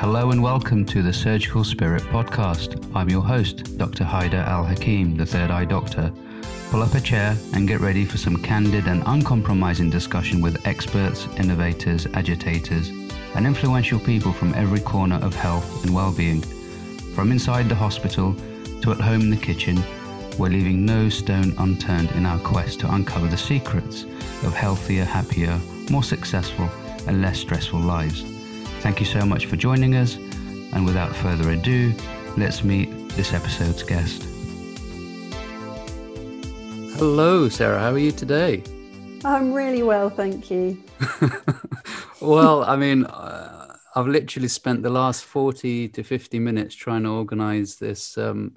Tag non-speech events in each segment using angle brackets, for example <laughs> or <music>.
Hello and welcome to the Surgical Spirit podcast. I'm your host, Dr. Haider Al Hakim, the Third Eye Doctor. Pull up a chair and get ready for some candid and uncompromising discussion with experts, innovators, agitators, and influential people from every corner of health and well-being. From inside the hospital to at home in the kitchen, we're leaving no stone unturned in our quest to uncover the secrets of healthier, happier, more successful, and less stressful lives. Thank you so much for joining us, and without further ado, let's meet this episode's guest. Hello, Sarah. How are you today? I'm really well, thank you. <laughs> well, I mean, uh, I've literally spent the last 40 to 50 minutes trying to organize this, um,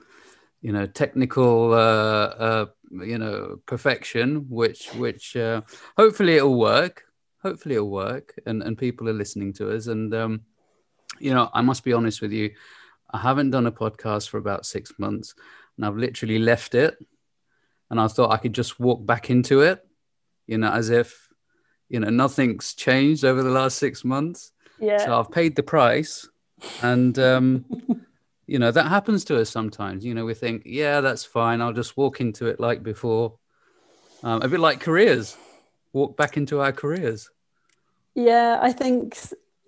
you know, technical, uh, uh, you know, perfection, which, which uh, hopefully it'll work. Hopefully it'll work, and and people are listening to us. And um, you know, I must be honest with you, I haven't done a podcast for about six months, and I've literally left it and I thought I could just walk back into it, you know, as if, you know, nothing's changed over the last six months. Yeah. So I've paid the price, and um, <laughs> you know that happens to us sometimes. You know, we think, yeah, that's fine. I'll just walk into it like before. Um, a bit like careers, walk back into our careers. Yeah, I think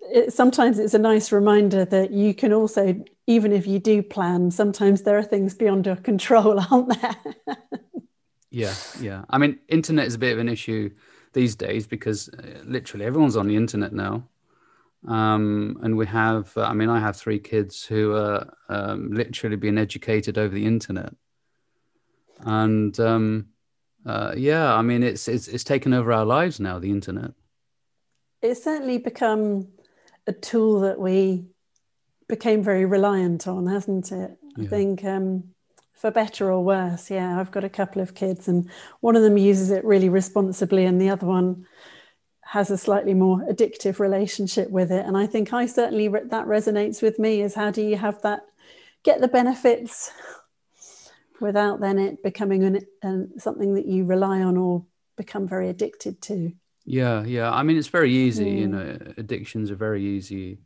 it, sometimes it's a nice reminder that you can also, even if you do plan, sometimes there are things beyond your control, <laughs> aren't there? Yeah, yeah. I mean, internet is a bit of an issue these days because uh, literally everyone's on the internet now. Um, and we have, uh, I mean, I have three kids who are um, literally being educated over the internet. And um, uh, yeah, I mean, it's, it's, it's taken over our lives now, the internet. It's certainly become a tool that we became very reliant on, hasn't it? Yeah. I think um, for better or worse. Yeah, I've got a couple of kids, and one of them uses it really responsibly, and the other one has a slightly more addictive relationship with it. And I think I certainly that resonates with me. Is how do you have that get the benefits without then it becoming an, an, something that you rely on or become very addicted to? Yeah, yeah. I mean, it's very easy. Mm. You know, addictions are very easy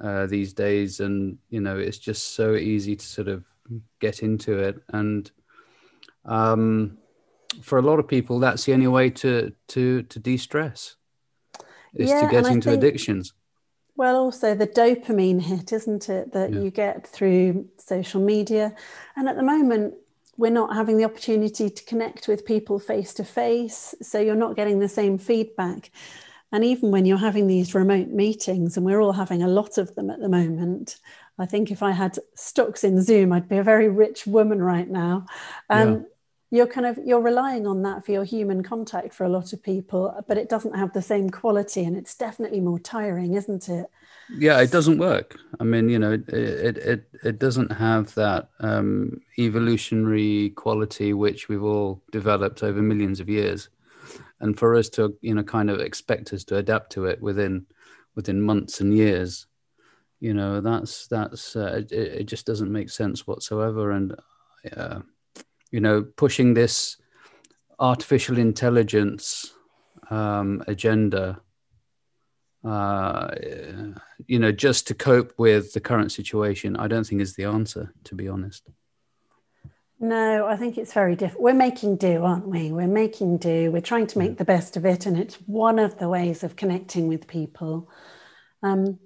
uh, these days, and you know, it's just so easy to sort of get into it and um, for a lot of people that's the only way to to to de-stress is yeah, to get into think, addictions well also the dopamine hit isn't it that yeah. you get through social media and at the moment we're not having the opportunity to connect with people face to face so you're not getting the same feedback and even when you're having these remote meetings and we're all having a lot of them at the moment I think if I had stocks in Zoom, I'd be a very rich woman right now. Um, yeah. You're kind of you're relying on that for your human contact for a lot of people, but it doesn't have the same quality, and it's definitely more tiring, isn't it? Yeah, it doesn't work. I mean, you know, it it it, it doesn't have that um, evolutionary quality which we've all developed over millions of years, and for us to you know kind of expect us to adapt to it within within months and years you know that's that's uh, it, it, just doesn't make sense whatsoever and uh, you know pushing this artificial intelligence um, agenda uh, you know just to cope with the current situation i don't think is the answer to be honest no, I think it's very different. We're making do, aren't we? We're making do. We're trying to make the best of it, and it's one of the ways of connecting with people. Um,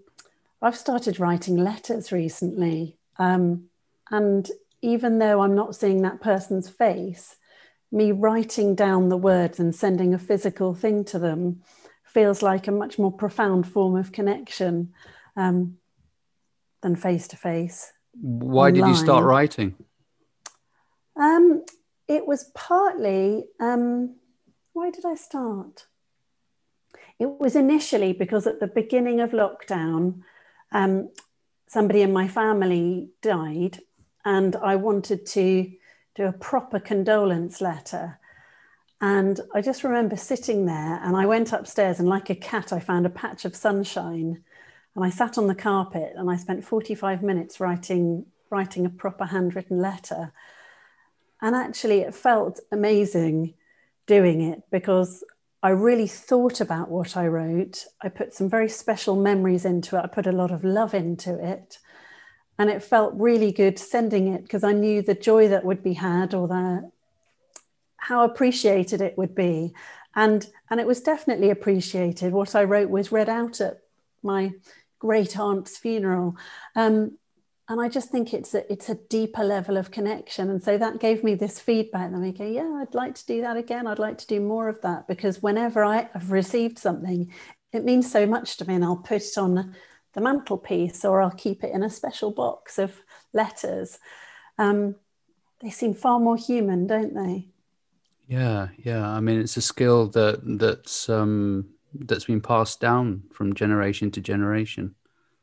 I've started writing letters recently. Um, and even though I'm not seeing that person's face, me writing down the words and sending a physical thing to them feels like a much more profound form of connection um, than face to face. Why online. did you start writing? Um, it was partly, um, why did I start? It was initially because at the beginning of lockdown, um, somebody in my family died, and I wanted to do a proper condolence letter. And I just remember sitting there, and I went upstairs, and like a cat, I found a patch of sunshine. And I sat on the carpet, and I spent 45 minutes writing writing a proper handwritten letter. And actually, it felt amazing doing it because I really thought about what I wrote. I put some very special memories into it. I put a lot of love into it. And it felt really good sending it because I knew the joy that would be had or the how appreciated it would be. And and it was definitely appreciated. What I wrote was read out at my great aunt's funeral. Um, and I just think it's a it's a deeper level of connection. And so that gave me this feedback. And I go, yeah, I'd like to do that again. I'd like to do more of that because whenever I have received something, it means so much to me, and I'll put it on the mantelpiece or I'll keep it in a special box of letters. Um, they seem far more human, don't they? Yeah, yeah. I mean, it's a skill that that's um, that's been passed down from generation to generation.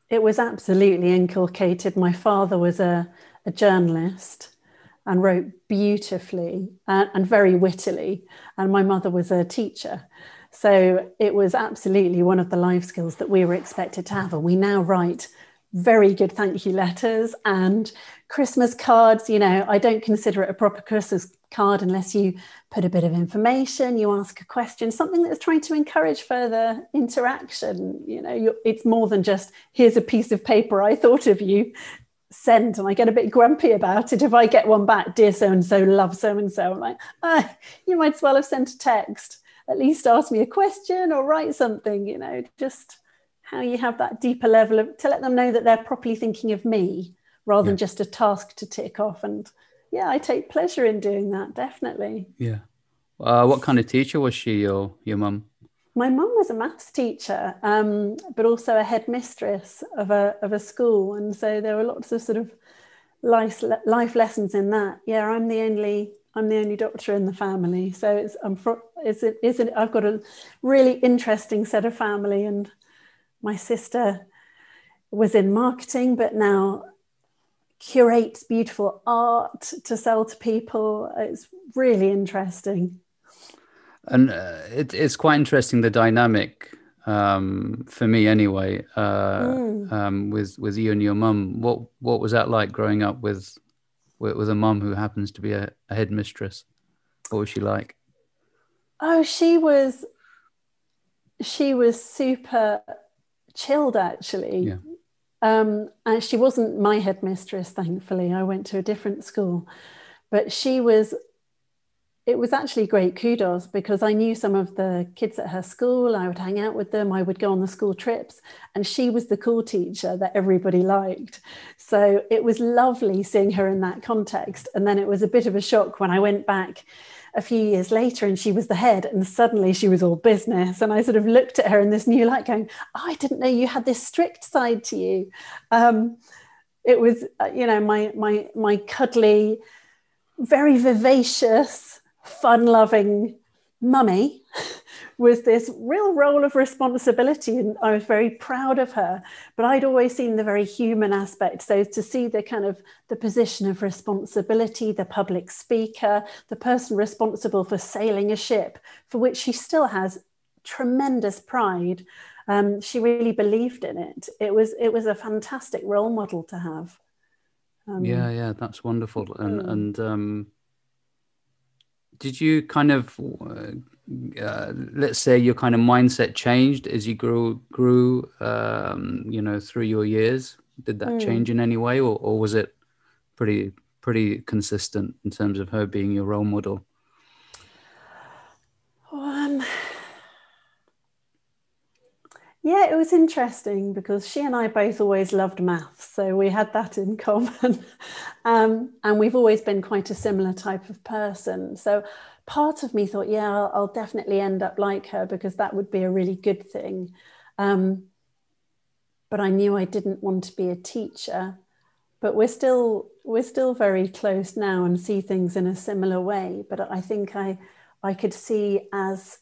It was absolutely inculcated. My father was a, a journalist and wrote beautifully and, and, very wittily, and my mother was a teacher. So it was absolutely one of the life skills that we were expected to have. And we now write very good thank you letters and Christmas cards. You know, I don't consider it a proper Christmas card unless you put a bit of information, you ask a question, something that's trying to encourage further interaction. You know, it's more than just here's a piece of paper I thought of you. Send and I get a bit grumpy about it if I get one back, dear so and so, love so and so. I'm like, ah, you might as well have sent a text. At least ask me a question or write something, you know, just how you have that deeper level of to let them know that they're properly thinking of me rather yeah. than just a task to tick off and yeah, I take pleasure in doing that. Definitely. Yeah. Uh, what kind of teacher was she? Your your mum? My mum was a maths teacher, um, but also a headmistress of a of a school, and so there were lots of sort of life life lessons in that. Yeah, I'm the only I'm the only doctor in the family, so it's I'm for, it's it, it's it, I've got a really interesting set of family, and my sister was in marketing, but now curates beautiful art to sell to people. It's really interesting. And uh, it, it's quite interesting the dynamic um, for me, anyway, uh, mm. um, with with you and your mum. What what was that like growing up with with, with a mum who happens to be a, a headmistress? What was she like? Oh, she was she was super chilled actually. Yeah. Um, and she wasn't my headmistress, thankfully. I went to a different school. But she was, it was actually great kudos because I knew some of the kids at her school. I would hang out with them. I would go on the school trips. And she was the cool teacher that everybody liked. So it was lovely seeing her in that context. And then it was a bit of a shock when I went back a few years later and she was the head and suddenly she was all business. And i sort of looked at her in this new light going oh, i didn't know you had this strict side to you. Um, it was uh, you know my my my cuddly very vivacious fun loving mummy <laughs> was this real role of responsibility and i was very proud of her. But i'd always seen the very human aspect. So to see the kind of the position of responsibility the public speaker the person responsible for sailing a ship for which she still has tremendous pride um, she really believed in it. It was it was a fantastic role model to have. Um, yeah yeah that's wonderful. And mm. and um did you kind of uh, uh, let's say your kind of mindset changed as you grew grew um, you know through your years? Did that mm. change in any way or, or was it pretty pretty consistent in terms of her being your role model? Um, yeah it was interesting because she and i both always loved maths so we had that in common. <laughs> Um, and we've always been quite a similar type of person. So part of me thought, yeah, I'll, I'll, definitely end up like her because that would be a really good thing. Um, but I knew I didn't want to be a teacher. But we're still we're still very close now and see things in a similar way. But I think I I could see as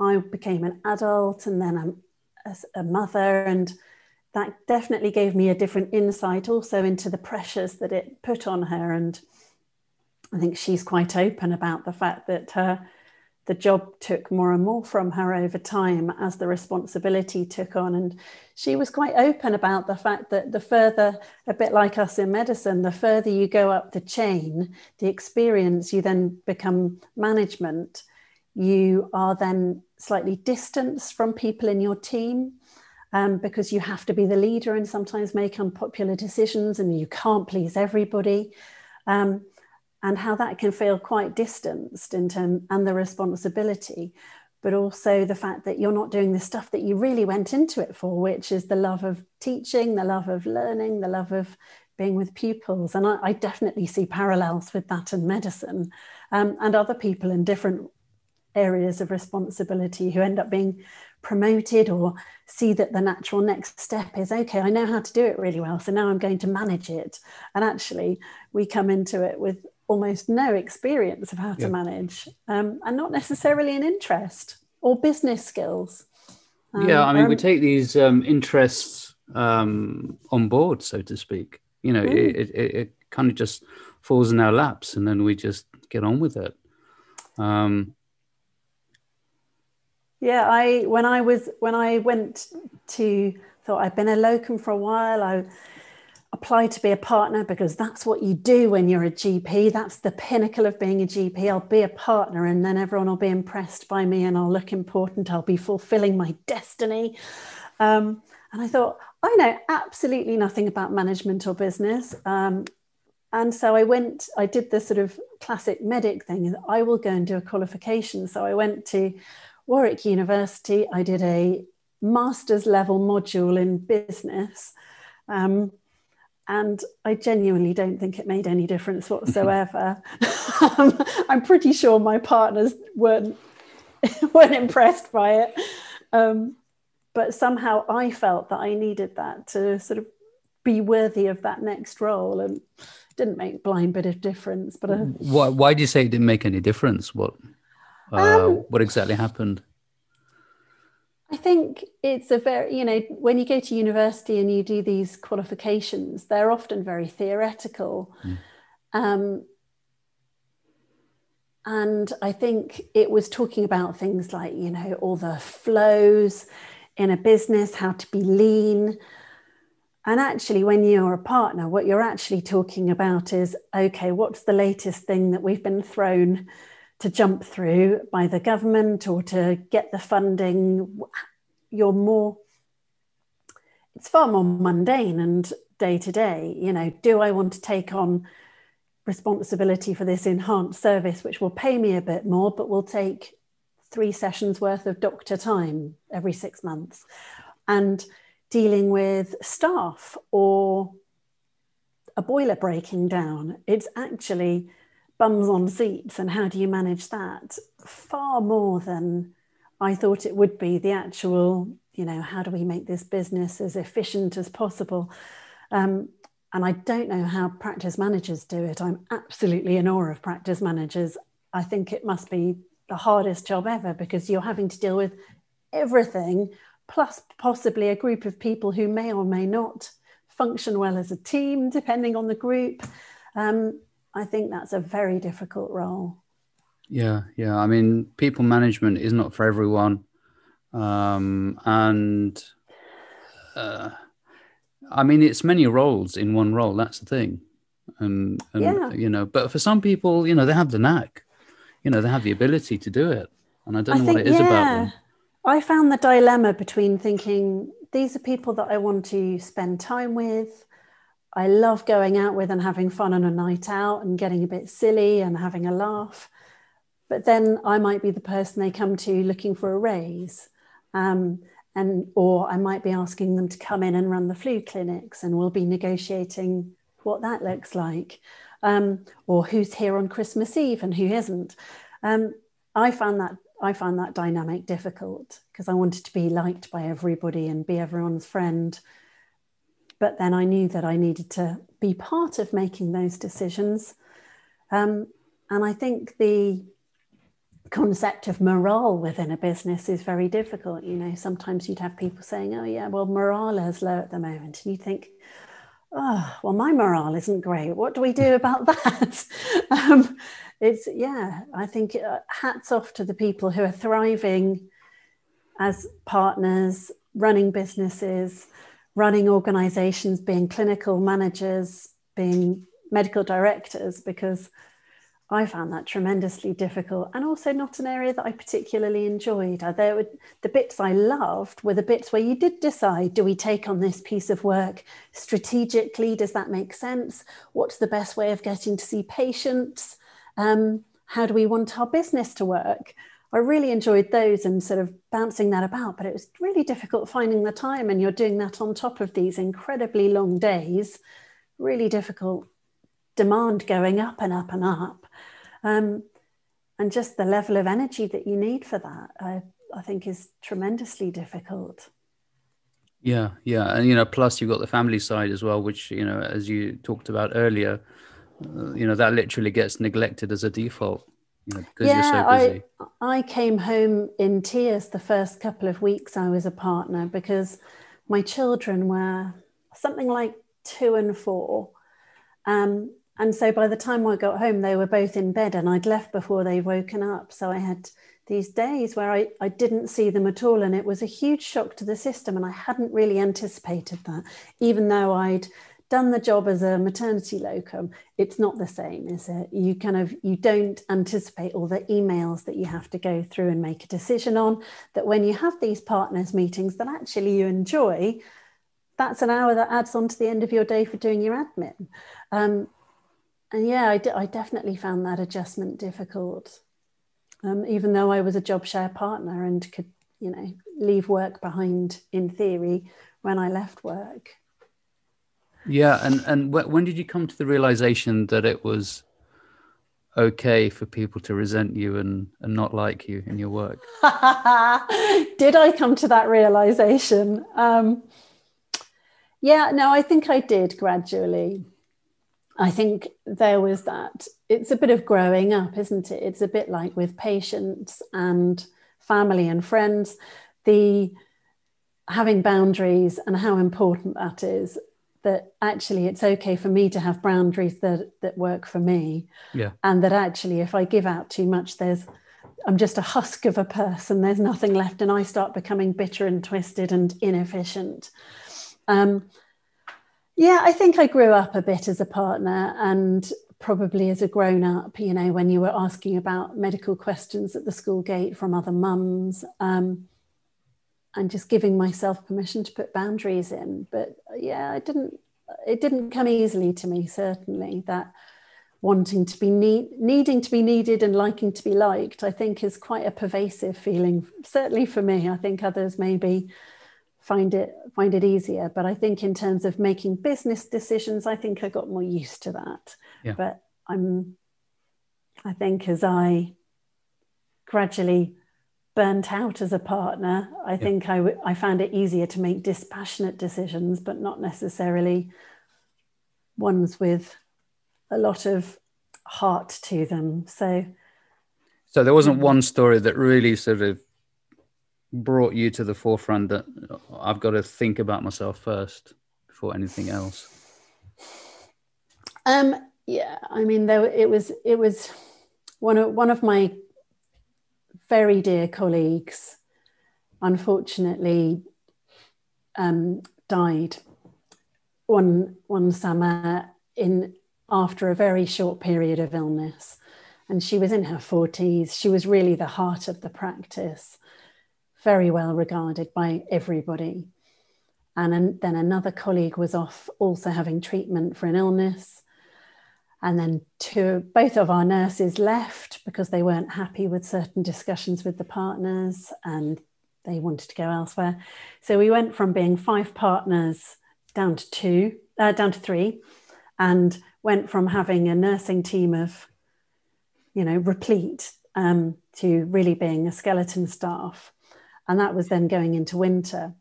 I became an adult and then as a mother and that definitely gave me a different insight also into the pressures that it put on her and I think she's quite open about the fact that her the job took more and more from her over time as the responsibility took on. And she was quite open about the fact that the further, a bit like us in medicine, the further you go up the chain, the experience, you then become management. You are then slightly distanced from people in your team um, because you have to be the leader and sometimes make unpopular decisions and you can't please everybody. Um, and how that can feel quite distanced in term and the responsibility but also the fact that you're not doing the stuff that you really went into it for which is the love of teaching the love of learning the love of being with pupils. And i, I definitely see parallels with that in medicine. Um, and other people in different areas of responsibility who end up being promoted or see that the natural next step is okay i know how to do it really well so now i'm going to manage it. And actually we come into it with almost no experience of how to yeah. manage um, and not necessarily an interest or business skills. Um, yeah, I mean, um, we take these um, interests um, on board, so to speak. You know, mm. it, it, it, kind of just falls in our laps and then we just get on with it. Um, yeah, I when I was when I went to thought I'd been a locum for a while. I apply to be a partner because that's what you do when you're a GP. That's the pinnacle of being a GP. I'll be a partner and then everyone will be impressed by me and I'll look important. I'll be fulfilling my destiny. Um, and I thought, I know absolutely nothing about management or business. Um, and so I went, I did the sort of classic medic thing. I will go and do a qualification. So I went to Warwick University. I did a master's level module in business. Um, and I genuinely don't think it made any difference whatsoever. <laughs> um, I'm pretty sure my partners weren't <laughs> weren't impressed by it, um, but somehow I felt that I needed that to sort of be worthy of that next role, and didn't make blind bit of difference. But uh, why why do you say it didn't make any difference? What uh, um, what exactly happened? I think it's a very, you know, when you go to university and you do these qualifications, they're often very theoretical. Mm. Um, and I think it was talking about things like, you know, all the flows in a business, how to be lean. And actually, when you're a partner, what you're actually talking about is okay, what's the latest thing that we've been thrown to jump through by the government or to get the funding, you're more, it's far more mundane and day to day. You know, do I want to take on responsibility for this enhanced service, which will pay me a bit more, but will take three sessions worth of doctor time every six months? And dealing with staff or a boiler breaking down, it's actually bums on seats and how do you manage that far more than I thought it would be the actual, you know, how do we make this business as efficient as possible? Um, and I don't know how practice managers do it. I'm absolutely in awe of practice managers. I think it must be the hardest job ever because you're having to deal with everything, plus possibly a group of people who may or may not function well as a team, depending on the group. Um, I think that's a very difficult role. Yeah, yeah. I mean, people management is not for everyone, um, and uh, I mean, it's many roles in one role. That's the thing, and and yeah. you know, but for some people, you know, they have the knack, you know, they have the ability to do it, and I don't I know think, what it is yeah. about them. I found the dilemma between thinking these are people that I want to spend time with. I love going out with and having fun on a night out and getting a bit silly and having a laugh. But then I might be the person they come to looking for a raise. Um, and or I might be asking them to come in and run the flu clinics, and we'll be negotiating what that looks like, um, or who's here on Christmas Eve and who isn't. Um, I found that I found that dynamic difficult because I wanted to be liked by everybody and be everyone's friend. But then I knew that I needed to be part of making those decisions. Um, and I think the concept of morale within a business is very difficult. You know, sometimes you'd have people saying, oh, yeah, well, morale is low at the moment. And you think, oh, well, my morale isn't great. What do we do about <laughs> that? um, it's, yeah, I think uh, hats off to the people who are thriving as partners, running businesses, running organizations, being clinical managers, being medical directors, because I found that tremendously difficult and also not an area that I particularly enjoyed. There were, the bits I loved were the bits where you did decide do we take on this piece of work strategically? Does that make sense? What's the best way of getting to see patients? Um, how do we want our business to work? I really enjoyed those and sort of bouncing that about, but it was really difficult finding the time. And you're doing that on top of these incredibly long days, really difficult demand going up and up and up. Um, and just the level of energy that you need for that, I, I think, is tremendously difficult. Yeah, yeah, and you know, plus you've got the family side as well, which you know, as you talked about earlier, uh, you know, that literally gets neglected as a default. You know, yeah, so I I came home in tears the first couple of weeks I was a partner because my children were something like two and four, um, and so by the time I got home, they were both in bed and I'd left before they'd woken up. So I had these days where I, I didn't see them at all. And it was a huge shock to the system. And I hadn't really anticipated that, even though I'd done the job as a maternity locum it's not the same is it you kind of you don't anticipate all the emails that you have to go through and make a decision on that when you have these partners meetings that actually you enjoy that's an hour that adds on to the end of your day for doing your admin um, and yeah, I, d- I definitely found that adjustment difficult. Um, even though I was a job share partner and could, you know, leave work behind in theory when I left work. Yeah, and and wh- when did you come to the realization that it was okay for people to resent you and and not like you in your work? <laughs> did I come to that realization? Um, yeah, no, I think I did gradually. I think there was that. It's a bit of growing up, isn't it? It's a bit like with patients and family and friends, the having boundaries and how important that is. That actually it's okay for me to have boundaries that that work for me. Yeah. And that actually if I give out too much, there's I'm just a husk of a person. There's nothing left, and I start becoming bitter and twisted and inefficient. Um, yeah, I think I grew up a bit as a partner and probably as a grown up, you know, when you were asking about medical questions at the school gate from other mums, um, and just giving myself permission to put boundaries in. But uh, yeah, I didn't, uh, it didn't come easily to me, certainly, that wanting to be need, needing to be needed and liking to be liked, I think is quite a pervasive feeling, certainly for me. I think others maybe find it find it easier but i think in terms of making business decisions i think i got more used to that yeah. but i'm i think as i gradually burnt out as a partner i yeah. think I, w- I found it easier to make dispassionate decisions but not necessarily ones with a lot of heart to them so so there wasn't one story that really sort of brought you to the forefront that I've got to think about myself first before anything else? Um, yeah, I mean, there it was. It was one of one of my very dear colleagues. Unfortunately, um, died one one summer in after a very short period of illness, and she was in her forties. She was really the heart of the practice very well regarded by everybody. And then another colleague was off also having treatment for an illness. And then two, both of our nurses left because they weren't happy with certain discussions with the partners and they wanted to go elsewhere. So we went from being five partners down to two, uh, down to three, and went from having a nursing team of, you know, replete um, to really being a skeleton staff. And that was then going into winter.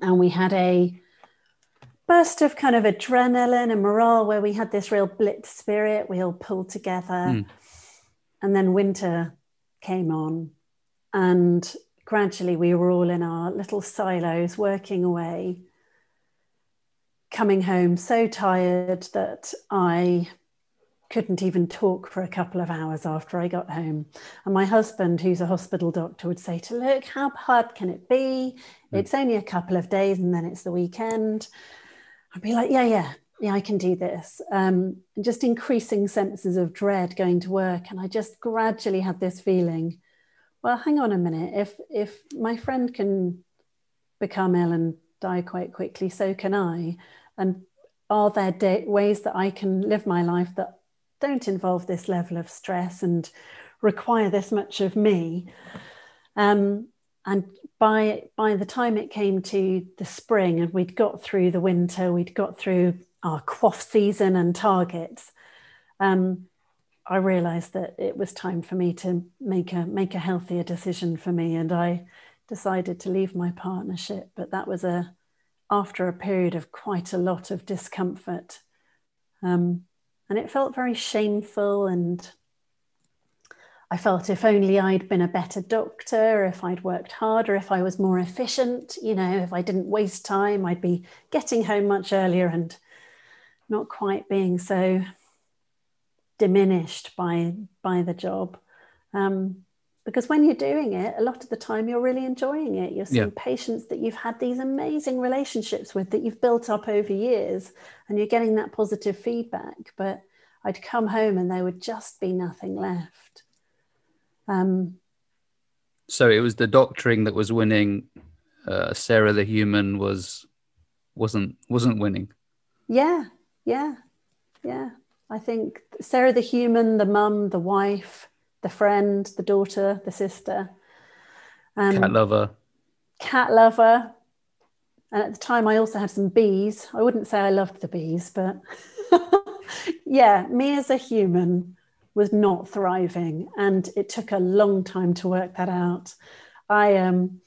And we had a burst of kind of adrenaline and morale where we had this real blitz spirit. We all pulled together. Mm. And then winter came on. And gradually we were all in our little silos working away, coming home so tired that I couldn't even talk for a couple of hours after I got home. And my husband, who's a hospital doctor, would say to look, how hard can it be? Mm. It's only a couple of days and then it's the weekend. I'd be like, yeah, yeah, yeah, I can do this. Um, and just increasing senses of dread going to work. And I just gradually had this feeling, well, hang on a minute. If if my friend can become ill and die quite quickly, so can I. And are there de- ways that I can live my life that don't involve this level of stress and require this much of me? Um, and by by the time it came to the spring and we'd got through the winter, we'd got through our QOF season and targets, um, I realised that it was time for me to make a make a healthier decision for me, and I decided to leave my partnership. But that was a after a period of quite a lot of discomfort, um, and it felt very shameful and I felt if only I'd been a better doctor, if I'd worked harder, if I was more efficient, you know, if I didn't waste time, I'd be getting home much earlier and not quite being so diminished by by the job. Um, because when you're doing it, a lot of the time you're really enjoying it. You're seeing yeah. patients that you've had these amazing relationships with that you've built up over years, and you're getting that positive feedback. But I'd come home and there would just be nothing left. Um, so it was the doctoring that was winning. Uh, Sarah the human was wasn't wasn't winning. Yeah, yeah, yeah. I think Sarah the human, the mum, the wife, the friend, the daughter, the sister, um, cat lover, cat lover. And at the time, I also had some bees. I wouldn't say I loved the bees, but <laughs> yeah, me as a human was not thriving, and it took a long time to work that out. I um,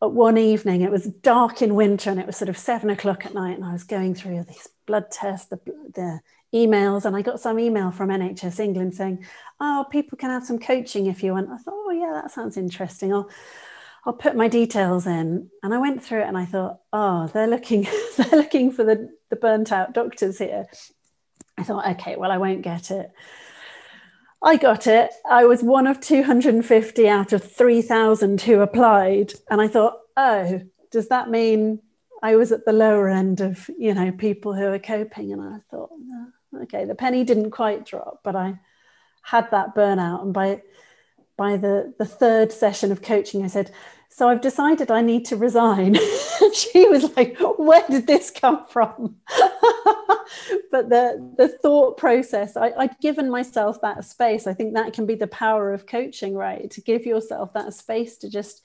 one evening, it was dark in winter, and it was sort of seven o'clock at night, and I was going through these blood tests, the, the emails, and I got some email from NHS England saying, "Oh, people can have some coaching if you want." I thought, "Oh yeah, that sounds interesting." I'll I'll put my details in, and I went through it, and I thought, "Oh, they're looking <laughs> they're looking for the the burnt out doctors here." I thought, "Okay, well, I won't get it." I got it. I was one of 250 out of 3,000 who applied. And I thought, oh, does that mean I was at the lower end of, you know, people who are coping? And I thought, okay, the penny didn't quite drop, but I had that burnout. And by, by the, the third session of coaching, I said, so I've decided I need to resign. <laughs> she was like, where did this come from? <laughs> but the, the thought process, I, I'd given myself that space. I think that can be the power of coaching, right? To give yourself that space to just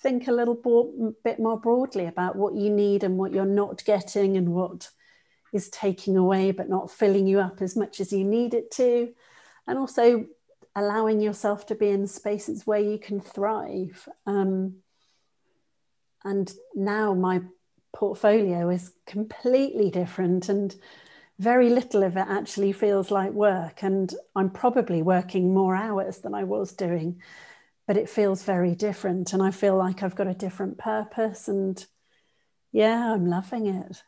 think a little bo- bit more broadly about what you need and what you're not getting and what is taking away but not filling you up as much as you need it to. And also allowing yourself to be in spaces where you can thrive. Um, and now my portfolio is completely different and very little of it actually feels like work. And i'm probably working more hours than i was doing but it feels very different and i feel like i've got a different purpose and yeah i'm loving it.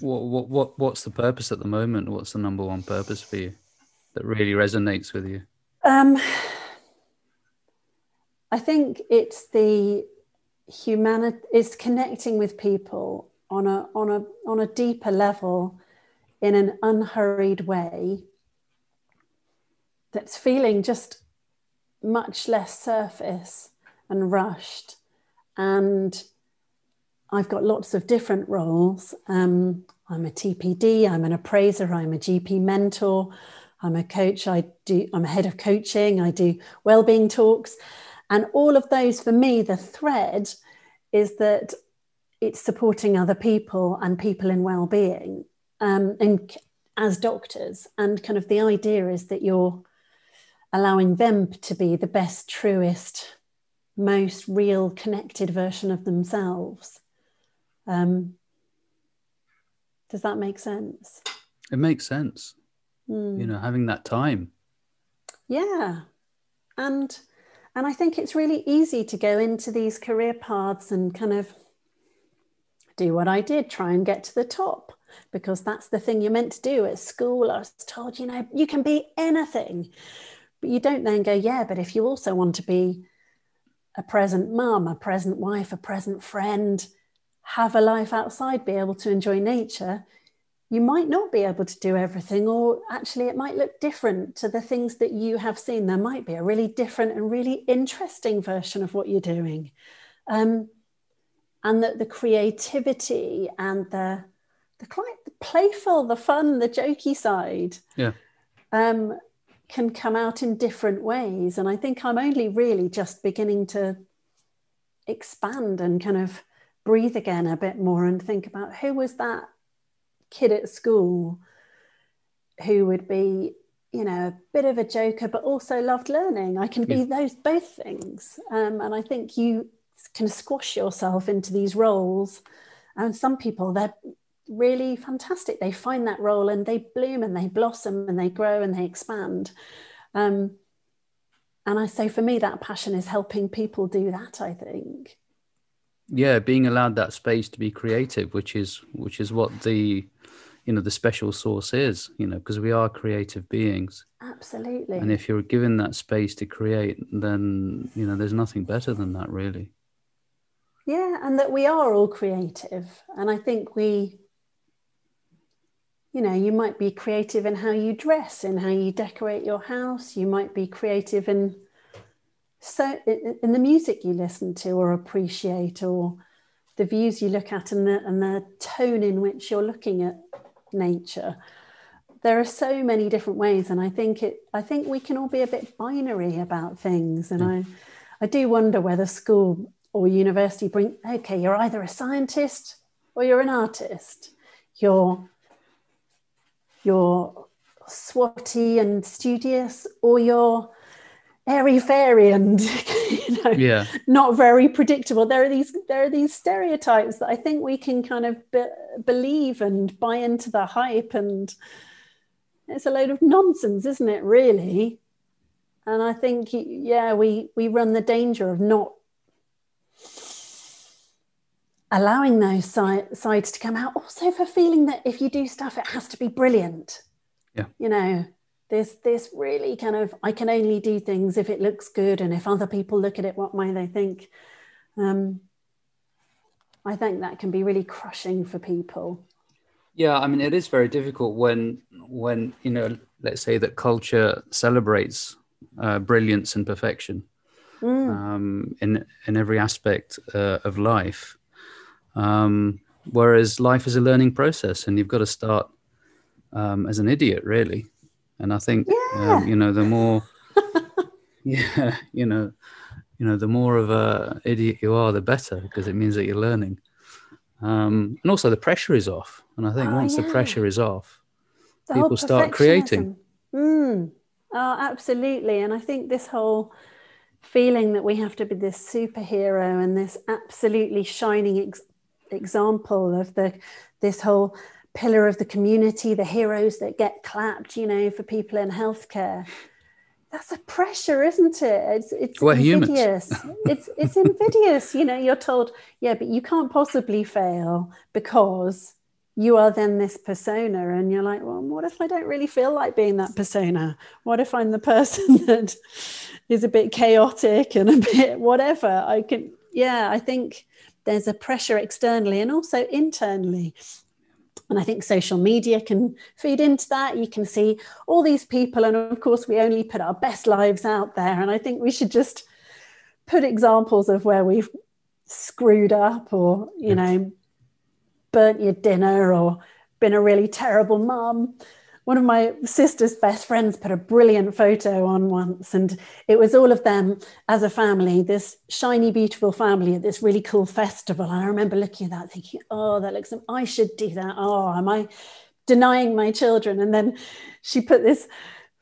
What what, what what's the purpose at the moment? What's the number one purpose for you that really resonates with you? Um i think it's the humanity is connecting with people on a on a on a deeper level in an unhurried way that's feeling just much less surface and rushed and I've got lots of different roles. Um, I'm a TPD, I'm an appraiser, I'm a GP mentor, I'm a coach, I do I'm a head of coaching, I do well-being talks. And all of those, for me, the thread is that it's supporting other people and people in well-being um, and as doctors. And kind of the idea is that you're allowing them to be the best truest most real connected version of themselves. Um, does that make sense? It makes sense. Mm. you know having that time. Yeah. And and I think it's really easy to go into these career paths and kind of do what I did, try and get to the top, because that's the thing you're meant to do at school. I was told, you know, you can be anything. But you don't then go, yeah, but if you also want to be a present mum, a present wife, a present friend, have a life outside, be able to enjoy nature, you might not be able to do everything, or actually, it might look different to the things that you have seen. There might be a really different and really interesting version of what you're doing. Um, and that the creativity and the the, quite, the playful, the fun, the jokey side yeah. um, can come out in different ways. And I think I'm only really just beginning to expand and kind of breathe again a bit more and think about who was that kid at school who would be you know a bit of a joker but also loved learning. I can be yeah. those both things. Um, and i think you can squash yourself into these roles. And some people they're really fantastic. They find that role and they bloom and they blossom and they grow and they expand. Um, and i say for me that passion is helping people do that i think. Yeah being allowed that space to be creative which is which is what the you know the special source is you know because we are creative beings. Absolutely. And if you're given that space to create then you know there's nothing better than that really. Yeah and that we are all creative. And i think we you know you might be creative in how you dress in how you decorate your house. You might be creative in so in the music you listen to or appreciate or the views you look at and the, and the tone in which you're looking at nature there are so many different ways and i think it i think we can all be a bit binary about things and mm. i i do wonder whether school or university bring okay you're either a scientist or you're an artist you're you're swotty and studious or you're airy fairy and <laughs> you know yeah. not very predictable. There are these there are these stereotypes that i think we can kind of be, believe and buy into the hype and it's a load of nonsense isn't it really? And i think yeah we we run the danger of not allowing those si- sides to come out. Also for feeling that if you do stuff it has to be brilliant. Yeah. You know this this really kind of I can only do things if it looks good and if other people look at it, what might they think? Um, I think that can be really crushing for people. Yeah, I mean, it is very difficult when when you know, let's say that culture celebrates uh, brilliance and perfection mm. um, in in every aspect uh, of life, um, whereas life is a learning process, and you've got to start um, as an idiot, really. And I think, um, yeah. um, you know, the more, <laughs> <laughs> yeah, you know, you know, the more of a idiot you are, the better, because it means that you're learning. Um, and also the pressure is off. And I think oh, once yeah. the pressure is off, the people start creating. Mm. Oh, absolutely. And I think this whole feeling that we have to be this superhero and this absolutely shining ex- example of the this whole pillar of the community, the heroes that get clapped, you know, for people in healthcare. That's a pressure, isn't it? It's it's We're invidious. <laughs> it's it's invidious. You know, you're told, yeah, but you can't possibly fail because you are then this persona, and you're like, well, what if I don't really feel like being that persona? What if I'm the person <laughs> that is a bit chaotic and a bit whatever? I can, yeah, I think there's a pressure externally and also internally and I think social media can feed into that. You can see all these people. And of course, we only put our best lives out there. And I think we should just put examples of where we've screwed up or, you know, burnt your dinner or been a really terrible mum one of my sister's best friends put a brilliant photo on once, and it was all of them as a family, this shiny, beautiful family at this really cool festival. And I remember looking at that, thinking, "Oh, that looks. I should do that. Oh, am I denying my children?" And then she put this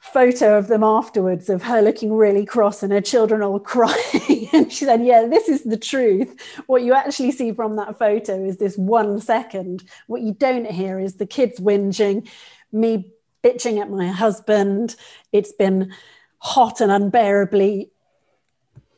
photo of them afterwards of her looking really cross and her children all <laughs> crying and she said yeah this is the truth what you actually see from that photo is this one second what you don't hear is the kids whinging me bitching at my husband. It's been hot and unbearably.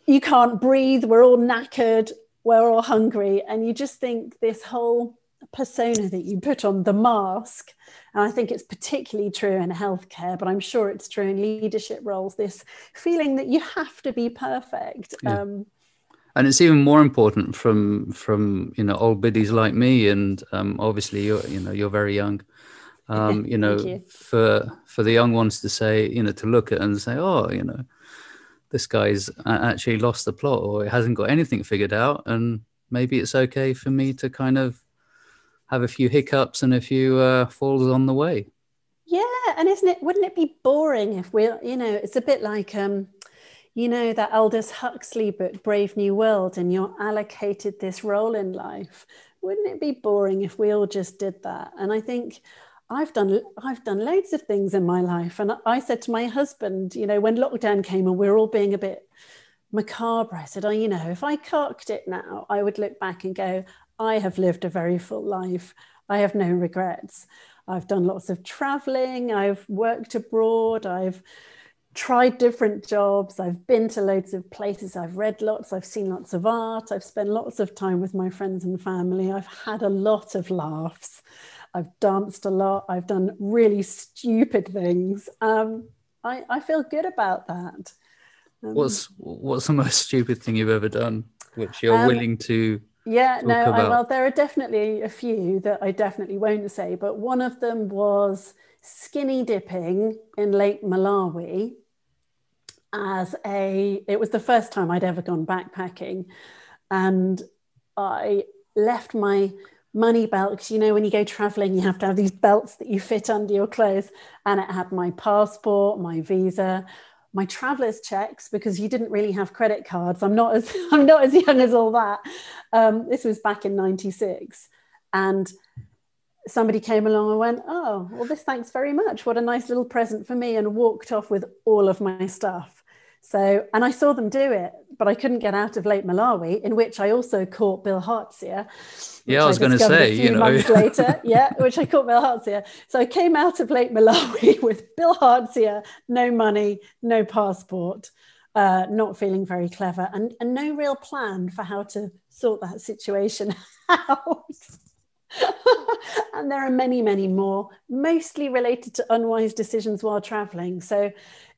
You can't breathe. We're all knackered. We're all hungry. And you just think this whole persona that you put on the mask, and I think it's particularly true in healthcare, but I'm sure it's true in leadership roles, this feeling that you have to be perfect. Yeah. Um, and it's even more important from from you know old biddies like me and um, obviously you're you know you're very young Um, <laughs> you know, you. for for the young ones to say, you know, to look at and say, oh, you know, this guy's actually lost the plot or it hasn't got anything figured out, and maybe it's okay for me to kind of have a few hiccups and a few uh, falls on the way. Yeah, and isn't it? Wouldn't it be boring if we, you know, it's a bit like, um, you know, that Aldous Huxley book, Brave New World, and you're allocated this role in life. Wouldn't it be boring if we all just did that? And I think I've done I've done loads of things in my life, and I said to my husband, you know, when lockdown came and we are all being a bit macabre, I said, oh, you know, if I carked it now, I would look back and go, I have lived a very full life. I have no regrets. I've done lots of traveling, I've worked abroad, I've tried different jobs, I've been to loads of places, I've read lots, I've seen lots of art, I've spent lots of time with my friends and family, I've had a lot of laughs, I've danced a lot, I've done really stupid things. Um, I, I feel good about that. Um, what's what's the most stupid thing you've ever done, which you're um, willing to yeah, no, I, well, there are definitely a few that I definitely won't say, but one of them was skinny dipping in Lake Malawi as a, it was the first time I'd ever gone backpacking. And I left my money belt because you know when you go traveling you have to have these belts that you fit under your clothes and it had my passport my visa my traveler's checks because you didn't really have credit cards. I'm not as <laughs> I'm not as young as all that. Um, this was back in '96, and somebody came along and went, "Oh, well, this thanks very much. What a nice little present for me," and walked off with all of my stuff. So, and I saw them do it, but I couldn't get out of Lake Malawi, in which I also caught bilharzia. Yeah, I was going to say, you know, months <laughs> later, yeah, which I caught bilharzia. So I came out of Lake Malawi <laughs> with bilharzia, no money, no passport, uh, not feeling very clever, and, and no real plan for how to sort that situation <laughs> out. and there are many, many more, mostly related to unwise decisions while traveling. So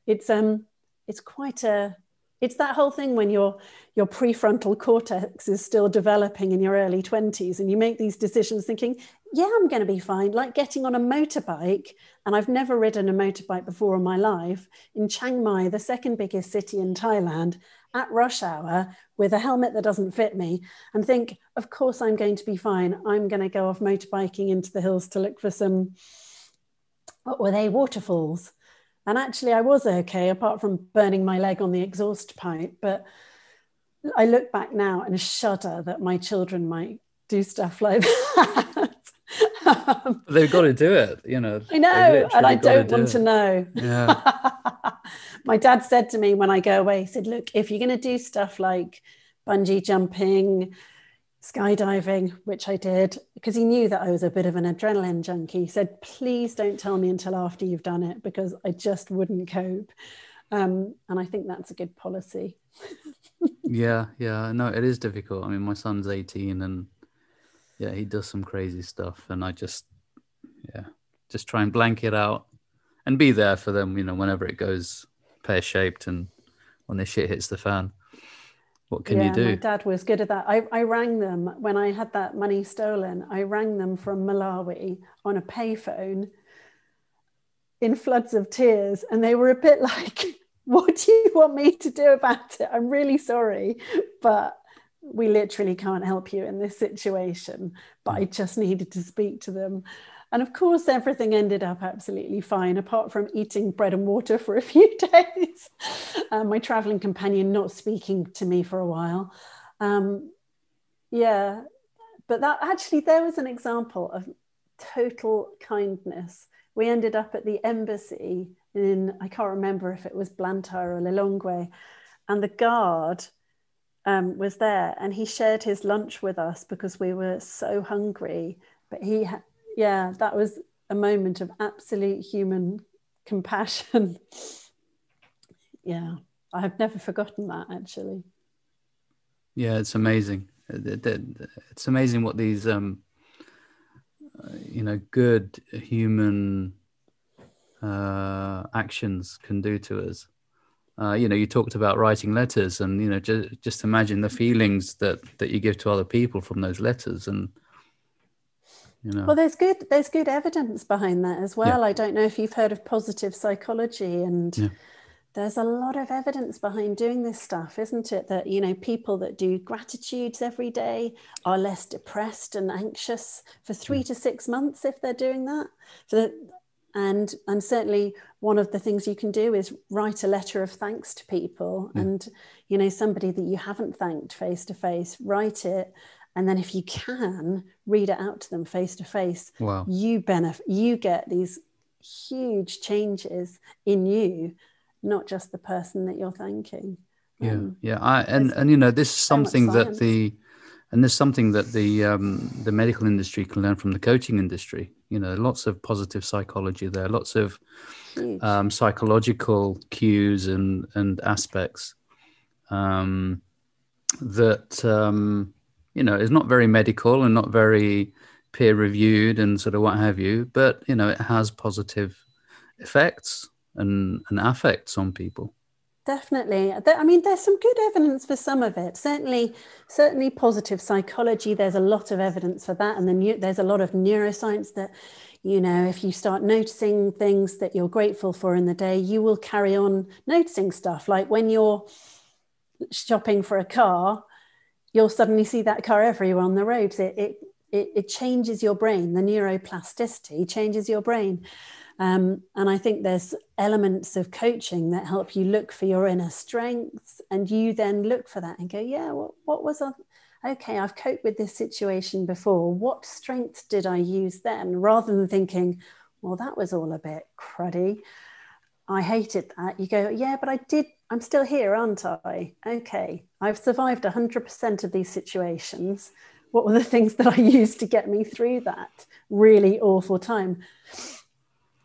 it's um it's quite a it's that whole thing when your your prefrontal cortex is still developing in your early 20s and you make these decisions thinking yeah i'm going to be fine like getting on a motorbike and i've never ridden a motorbike before in my life in chiang mai the second biggest city in thailand at rush hour with a helmet that doesn't fit me and think of course i'm going to be fine. I'm going to go off motorbiking into the hills to look for some what were they? Waterfalls and actually, I was okay, apart from burning my leg on the exhaust pipe. But I look back now and shudder that my children might do stuff <laughs> like that. um, They've got to do it, you know. I know, and I don't to want do to know. Yeah. <laughs> my dad said to me when I go away, he said, Look, if you're going to do stuff like bungee jumping, skydiving, which I did, because he knew that I was a bit of an adrenaline junkie. He said, please don't tell me until after you've done it because I just wouldn't cope. Um, and I think that's a good policy. <laughs> yeah, yeah. No, it is difficult. I mean, my son's 18 and yeah, he does some crazy stuff. And I just, yeah, just try and blank it out and be there for them, you know, whenever it goes pear shaped and when the shit hits the fan. What can yeah, you do? My dad was good at that. I, I rang them when I had that money stolen. I rang them from Malawi on a payphone in floods of tears. And they were a bit <laughs> like, What do you want me to do about it? I'm really sorry, but we literally can't help you in this situation. But I hmm. just needed to speak to them. And of course, everything ended up absolutely fine, apart from eating bread and water for a <laughs> few days. Um, my traveling companion not speaking to me for a while. Um, yeah, but that actually, there was an example of total kindness. We ended up at the embassy in, I can't remember if it was Blantyre or Lilongwe, and the guard um, was there and he shared his lunch with us because we were so hungry. But he yeah, that was a moment of absolute human compassion. <laughs> yeah, I have never forgotten that actually. Yeah, it's amazing. It's amazing what these, um, you know, good human uh, actions can do to us. Uh, you know, you talked about writing letters, and you know, just just imagine the feelings that that you give to other people from those letters, and You know. Well, there's good there's good evidence behind that as well. Yeah. I don't know if you've heard of positive psychology and. Yeah there's a lot of evidence behind doing this stuff isn't it that you know people that do gratitudes every day are less depressed and anxious for three to six months if they're doing that the, and and certainly one of the things you can do is write a letter of thanks to people yeah. and you know somebody that you haven't thanked face to face write it and then if you can read it out to them face to face wow you benefit you get these huge changes in you not just the person that you're thanking. Yeah, um, yeah, I, and and you know this is something that the and there's something that the um, the medical industry can learn from the coaching industry. You know, lots of positive psychology there, lots of um, psychological cues and and aspects um, that um, you know is not very medical and not very peer reviewed and sort of what have you, but you know it has positive effects and, and affects on people. Definitely. I mean there's some good evidence for some of it. Certainly certainly positive psychology there's a lot of evidence for that. And then there's a lot of neuroscience that you know if you start noticing things that you're grateful for in the day you will carry on noticing stuff. Like when you're shopping for a car you'll suddenly see that car everywhere on the roads it, it it, it changes your brain the neuroplasticity changes your brain um, and I think there's elements of coaching that help you look for your inner strengths, and you then look for that and go, yeah, what, what was I? Okay, I've coped with this situation before. What strength did I use then? Rather than thinking, well, that was all a bit cruddy. I hated that. You go, yeah, but I did. I'm still here, aren't I? Okay, I've survived 100% of these situations. What were the things that I <laughs> used to get me through that really awful time?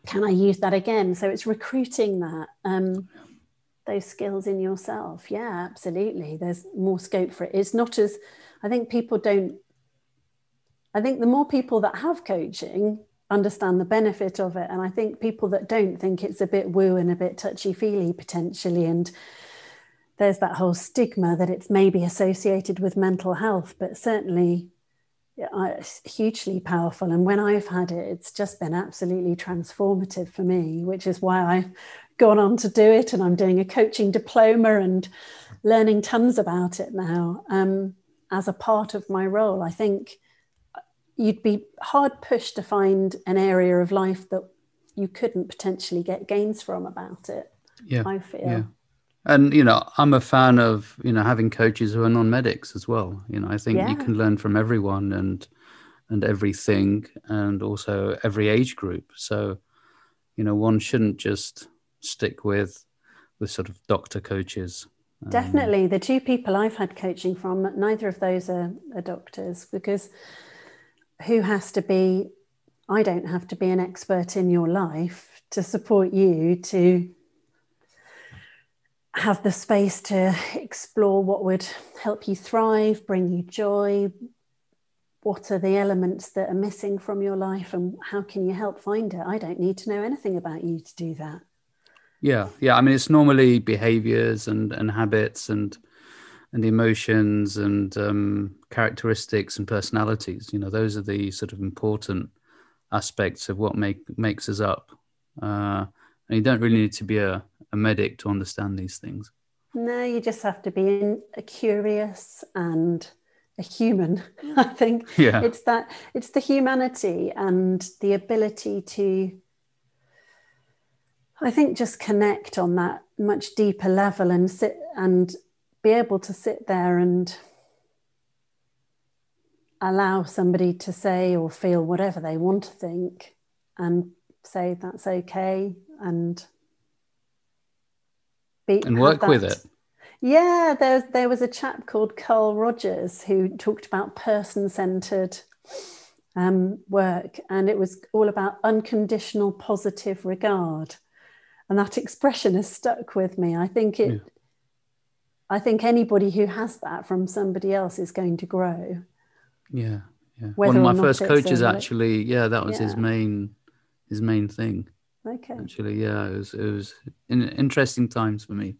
can I use that again? So it's recruiting that um, those skills in yourself. Yeah, absolutely. There's more scope for it. It's not as I think people don't. I think the more people that have coaching understand the benefit of it, and I think people that don't think it's a bit woo and a bit touchy feely potentially, and there's that whole stigma that it's maybe associated with mental health, but certainly it's hugely powerful. And when I've had it, it's just been absolutely transformative for me, which is why I've gone on to do it. And I'm doing a coaching diploma and learning tons about it now um, as a part of my role. I think you'd be hard pushed to find an area of life that you couldn't potentially get gains from about it. Yeah. I feel. Yeah and you know i'm a fan of you know having coaches who are non-medics as well you know i think yeah. you can learn from everyone and and everything and also every age group so you know one shouldn't just stick with with sort of doctor coaches um, definitely the two people i've had coaching from neither of those are, are doctors because who has to be i don't have to be an expert in your life to support you to have the space to explore what would help you thrive, bring you joy. What are the elements that are missing from your life, and how can you help find it? I don't need to know anything about you to do that. Yeah, yeah. I mean, it's normally behaviors and and habits and and emotions and um, characteristics and personalities. You know, those are the sort of important aspects of what make makes us up. Uh, and you don't really need to be a a medic to understand these things. No, you just have to be a curious and a human. <laughs> I think yeah. it's that it's the humanity and the ability to I think just connect on that much deeper level and sit and be able to sit there and allow somebody to say or feel whatever they want to think and say that's okay and be, and work with it. Yeah, there, there was a chap called Carl Rogers who talked about person centered um, work, and it was all about unconditional positive regard. And that expression has stuck with me. I think it. Yeah. I think anybody who has that from somebody else is going to grow. Yeah, yeah. One of my first coaches actually, yeah, that was yeah. his main, his main thing. Okay. Actually, yeah, it was it was in, interesting times for me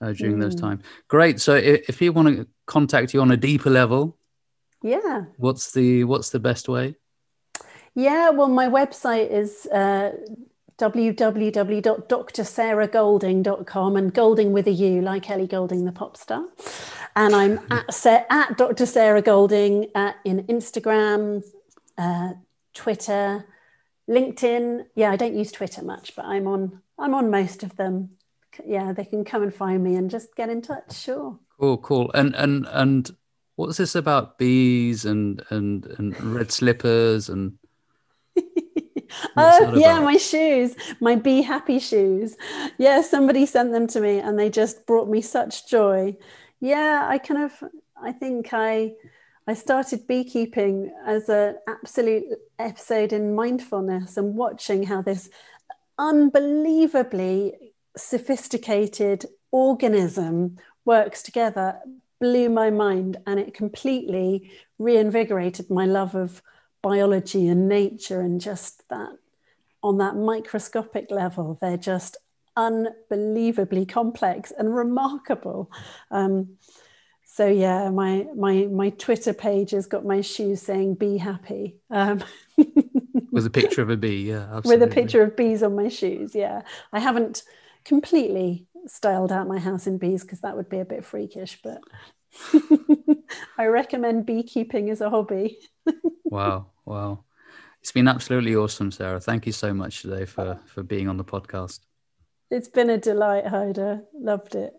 uh, during mm. those times. Great. So if, if you want to contact you on a deeper level, yeah, what's the what's the best way? Yeah, well, my website is uh, www.drsarahgoulding.com and Goulding with a U, like Ellie Goulding, the pop star. And I'm <laughs> at, at Dr. Sarah Goulding at, in Instagram, uh, Twitter, LinkedIn. Yeah, I don't use Twitter much, but I'm on I'm on most of them. Yeah, they can come and find me and just get in touch. Sure. Cool, cool. And and and what's this about bees and and and red slippers and oh yeah my shoes my be happy shoes. Yeah somebody sent them to me and they just brought me such joy. Yeah i kind of i think i i started beekeeping as an absolute episode in mindfulness and watching how this unbelievably sophisticated organism works together blew my mind and it completely reinvigorated my love of biology and nature and just that on that microscopic level they're just unbelievably complex and remarkable um, so yeah my my my twitter page has got my shoes saying be happy um, <laughs> with a picture of a bee yeah absolutely. with a picture of bees on my shoes yeah i haven't completely styled out my house in bees because that would be a bit freakish, but <laughs> I recommend beekeeping as a hobby. <laughs> wow, wow. It's been absolutely awesome, Sarah. Thank you so much today for for being on the podcast. It's been a delight, Hyder. Loved it.